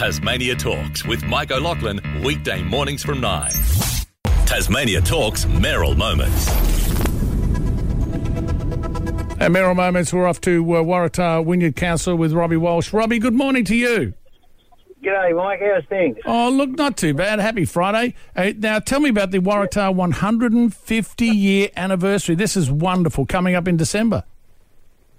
Tasmania Talks with Mike O'Loughlin, weekday mornings from 9. Tasmania Talks Mayoral Moments. At Mayoral Moments, we're off to uh, Waratah Wynyard Council with Robbie Walsh. Robbie, good morning to you. G'day, Mike. How's things? Oh, look, not too bad. Happy Friday. Uh, now, tell me about the Waratah 150 year anniversary. This is wonderful, coming up in December.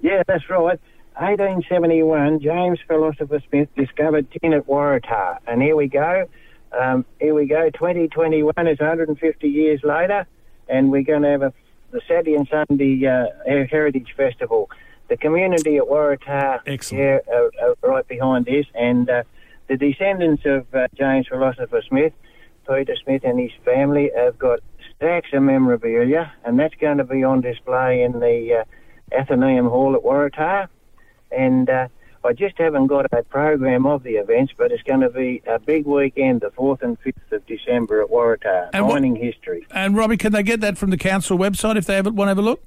Yeah, that's right. 1871, James Philosopher Smith discovered tin at Waratah. And here we go. Um, here we go. 2021 is 150 years later, and we're going to have a, the Saturday and Sunday uh, Heritage Festival. The community at Waratah here are, are right behind this, and uh, the descendants of uh, James Philosopher Smith, Peter Smith and his family, have got stacks of memorabilia, and that's going to be on display in the uh, Athenaeum Hall at Waratah. And uh, I just haven't got a program of the events, but it's going to be a big weekend, the 4th and 5th of December at Waratah, And what- mining history. And, Robbie, can they get that from the council website if they have, want to have a look?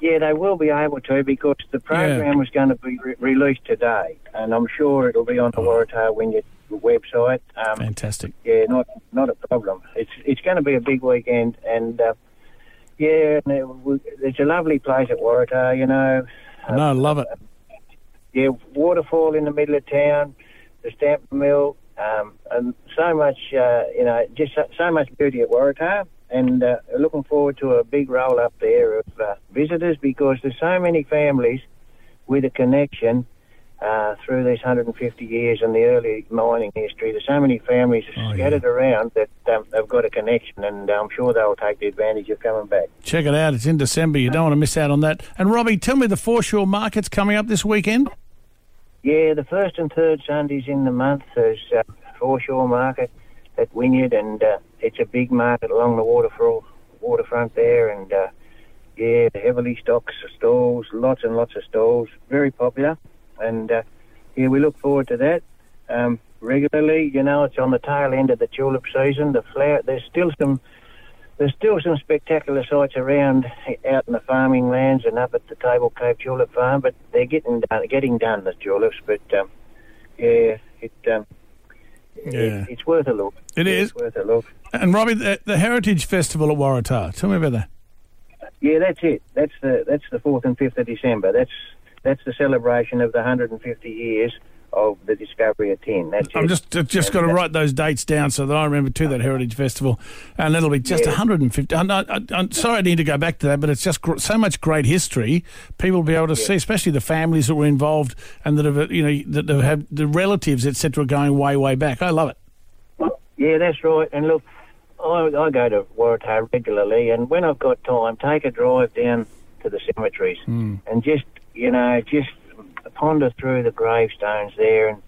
Yeah, they will be able to because the program was going to be re- released today, and I'm sure it'll be on the Waratah Wynyard website. Um, Fantastic. yeah, not not a problem. It's it's going to be a big weekend, and uh, yeah, and it, w- it's a lovely place at Waratah. You know, No, I love it. Yeah, waterfall in the middle of town, the stamp mill, um, and so much, uh, you know, just so, so much beauty at Waratah. And uh, looking forward to a big roll up there of uh, visitors because there's so many families with a connection uh, through these 150 years in the early mining history. There's so many families Oh, yeah. scattered around that um, have got a connection, and I'm sure they'll take the advantage of coming back. Check it out. It's in December. You don't want to miss out on that. And, Robbie, tell me the foreshore market's coming up this weekend. Yeah, the first and third Sundays in the month is uh, foreshore market at Wynyard, and uh, it's a big market along the waterfront, waterfront there, and uh, yeah, heavily stocked stalls, lots and lots of stalls, very popular, and uh, yeah, we look forward to that um, regularly. You know, it's on the tail end of the tulip season. The flower, there's still some. There's still some spectacular sights around out in the farming lands and up at the Table Cape Tulip Farm, but they're getting done, getting done the tulips. But um, yeah, it, um, Yeah. it it's worth a look. It Yeah, is. It's worth a look. And, Robbie, the, the Heritage Festival at Waratah. Tell me about that. Yeah, that's it. That's the that's the fourth and fifth of December. That's that's the celebration of the 150 years of the discovery of tin. That's I'm it. just uh, just got to write those dates down so that I remember too that Heritage Festival, and it'll be just 150. I'm, not, I'm sorry I need to go back to that, but it's just gr- so much great history. People will be able to see, especially the families that were involved and that have you know that have had the relatives etc. going way way back. I love it. Yeah, that's right. And look, I, I go to Waratah regularly, and when I've got time, take a drive down to the cemeteries and just, you know, just ponder through the gravestones there, and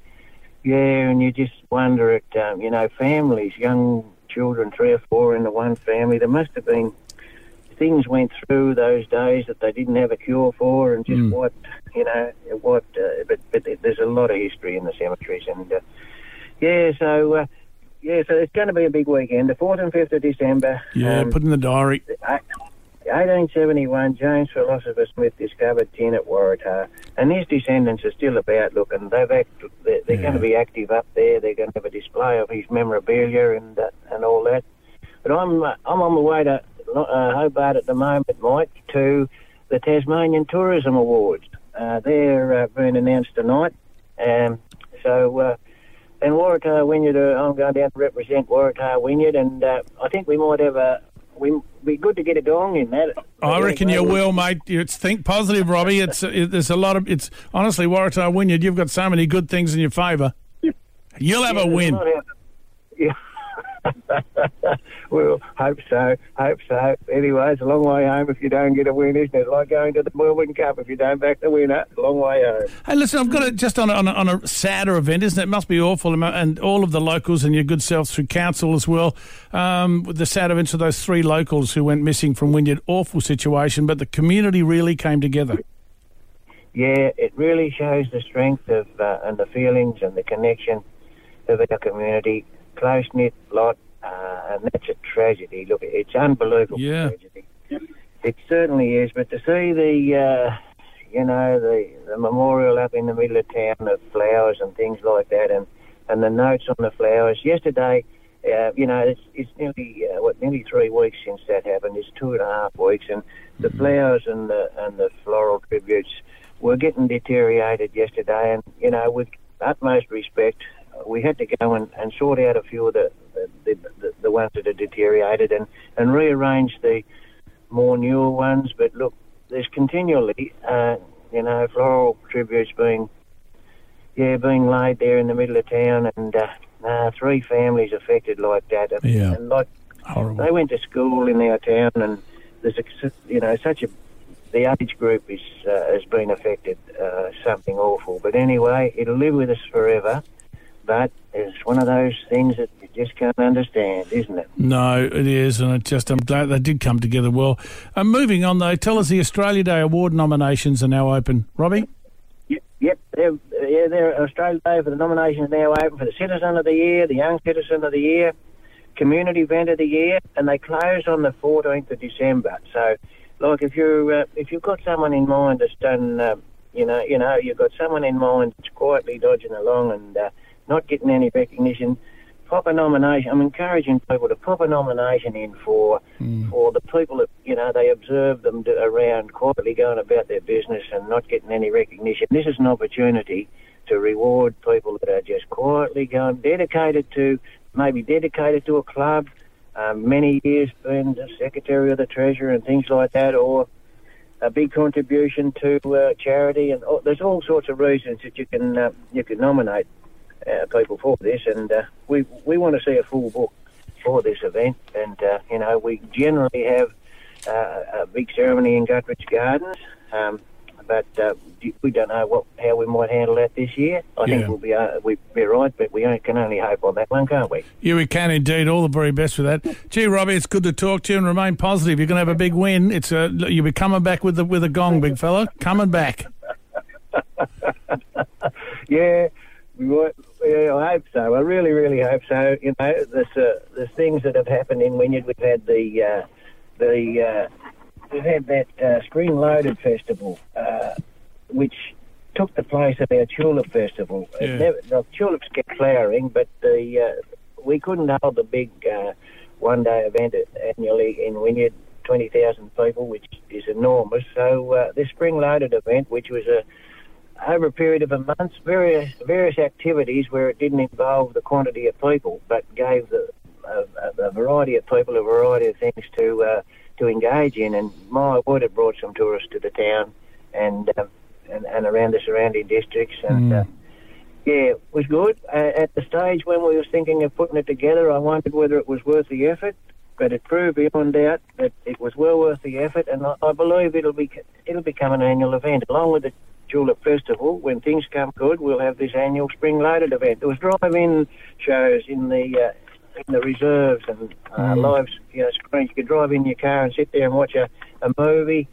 yeah, and you just wonder at, um, you know, families, young children, three or four in the one family. There must have been things went through those days that they didn't have a cure for, and just what, you know, what. Uh, but but there's a lot of history in the cemeteries, and uh, yeah, so. Uh, yeah, so it's going to be a big weekend. The 4th and 5th of December. Yeah, um, put in the diary. 1871, James Philosopher Smith discovered tin at Waratah, and his descendants are still about. looking. they've act, they're, they're Yeah. going to be active up there. They're going to have a display of his memorabilia and uh, and all that. But I'm uh, I'm on the way to uh, Hobart at the moment, Mike, to the Tasmanian Tourism Awards. Uh, they're uh, being announced tonight, um, so. Uh, and Waratah Wynyard, uh, I'm going down to represent Waratah Wynyard, and uh, I think we might have a. We be good to get a gong in that. I reckon you will, mate. It's think positive, Robbie. It's it, there's a lot of it's honestly Waratah Wynyard. You've got so many good things in your favour. You'll have a win. Yeah. well, hope so. Hope so. Anyway, it's a long way home if you don't get a win, isn't it? Like going to the Melbourne Cup if you don't back the winner. Long way home. Hey, listen, I've got it just on a, on, a, on a sadder event, isn't it? It must be awful, and all of the locals and your good self through council as well. Um, with the sad events of those three locals who went missing from Wynyard, awful situation, but the community really came together. Yeah, it really shows the strength of uh, and the feelings and the connection of our community. Close knit lot, uh, and that's a tragedy. Look, it's unbelievable Yeah. tragedy. It certainly is. But to see the, uh, you know, the the memorial up in the middle of town of flowers and things like that, and and the notes on the flowers. Yesterday, uh, you know, it's, it's nearly uh, what nearly three weeks since that happened. It's two and a half weeks, and the flowers and the and the floral tributes were getting deteriorated yesterday. And you know, with utmost respect, we had to go and, and sort out a few of the the, the the ones that had deteriorated and and rearrange the more newer ones. But look, there's continually, uh, you know, floral tributes being yeah being laid there in the middle of town, and uh, uh, three families affected like that. And, Yeah. and like Horrible. they went to school in our town, and there's a, you know such a the age group is uh, has been affected uh, something awful. But anyway, it'll live with us forever. But it's one of those things that you just can't understand, isn't it? No, it is, and it just I'm glad they did come together well. And moving on though, tell us the Australia Day award nominations are now open. Robbie, Yep, yep. They're, yeah, they're Australia Day for the nominations now open for the Citizen of the Year, the Young Citizen of the Year, Community Event of the Year, and they close on the 14th of December. So, like, if you uh, if you've got someone in mind that's done, uh, you know, you know, you've got someone in mind that's quietly dodging along and uh, not getting any recognition. Pop a nomination. I'm encouraging people to pop a nomination in for for the people that you know they observe them around quietly going about their business and not getting any recognition. This is an opportunity to reward people that are just quietly going dedicated to maybe dedicated to a club, um, many years been the secretary of the treasurer and things like that, or a big contribution to uh, charity, and oh, there's all sorts of reasons that you can uh, you can nominate uh, people for this, and uh, we we want to see a full book for this event, and uh, you know we generally have uh, a big ceremony in Gutteridge Gardens, um, but uh, we don't know what how we might handle that this year. I Yeah. think we'll be uh, we'll be right, but we can only hope on that one, can't we? yeah, we can indeed. All the very best with that. Gee, Robbie, it's good to talk to you and remain positive. You're going to have a big win. It's a, you'll be coming back with the with a gong, big fella. Coming back. Yeah, we might, I hope so. I really, really hope so. You know, there's uh, there's things that have happened in Wynyard. We've had the uh, the uh, we've had that uh, spring loaded festival, uh, which took the place of our tulip festival. Yeah. never, the tulips get flowering, but the uh, we couldn't hold the big uh, one day event annually in Wynyard. 20,000 people, which is enormous. So, uh, this spring loaded event, which was a over a period of a month, various various activities where it didn't involve the quantity of people, but gave the, a, a, variety of people a variety of things to uh, to engage in. And my word, it brought some tourists to the town and uh, and, and around the surrounding districts. And Mm. uh, yeah, it was good. Uh, at the stage when we was thinking of putting it together, I wondered whether it was worth the effort. But it proved beyond doubt that it was well worth the effort, and I, I believe it'll be it'll become an annual event along with the Tulip Festival. When things come good, we'll have this annual spring loaded event. There was drive-in shows in the uh, in the reserves and uh, Mm. live you know screens. You could drive in your car and sit there and watch a, a movie.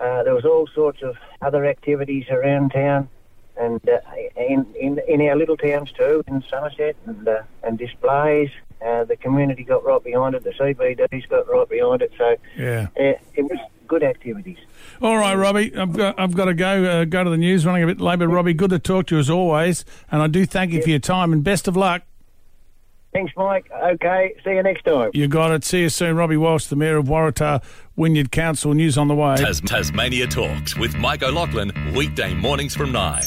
Uh, there was all sorts of other activities around town, and uh, in, in in our little towns too, in Somerset, and uh, and displays. Uh, the community got right behind it. The CBD's got right behind it. So Yeah. it was good activities. All right, Robbie. I've got, I've got to go. Uh, go to the news. Running a bit late, but Robbie, good to talk to you as always. And I do thank you for your time and best of luck. Thanks, Mike. Okay, see you next time. You got it. See you soon, Robbie Walsh, the Mayor of Waratah Wynyard Council. News on the way. Tas- Tasmania Talks with Mike O'Loughlin, weekday mornings from 9.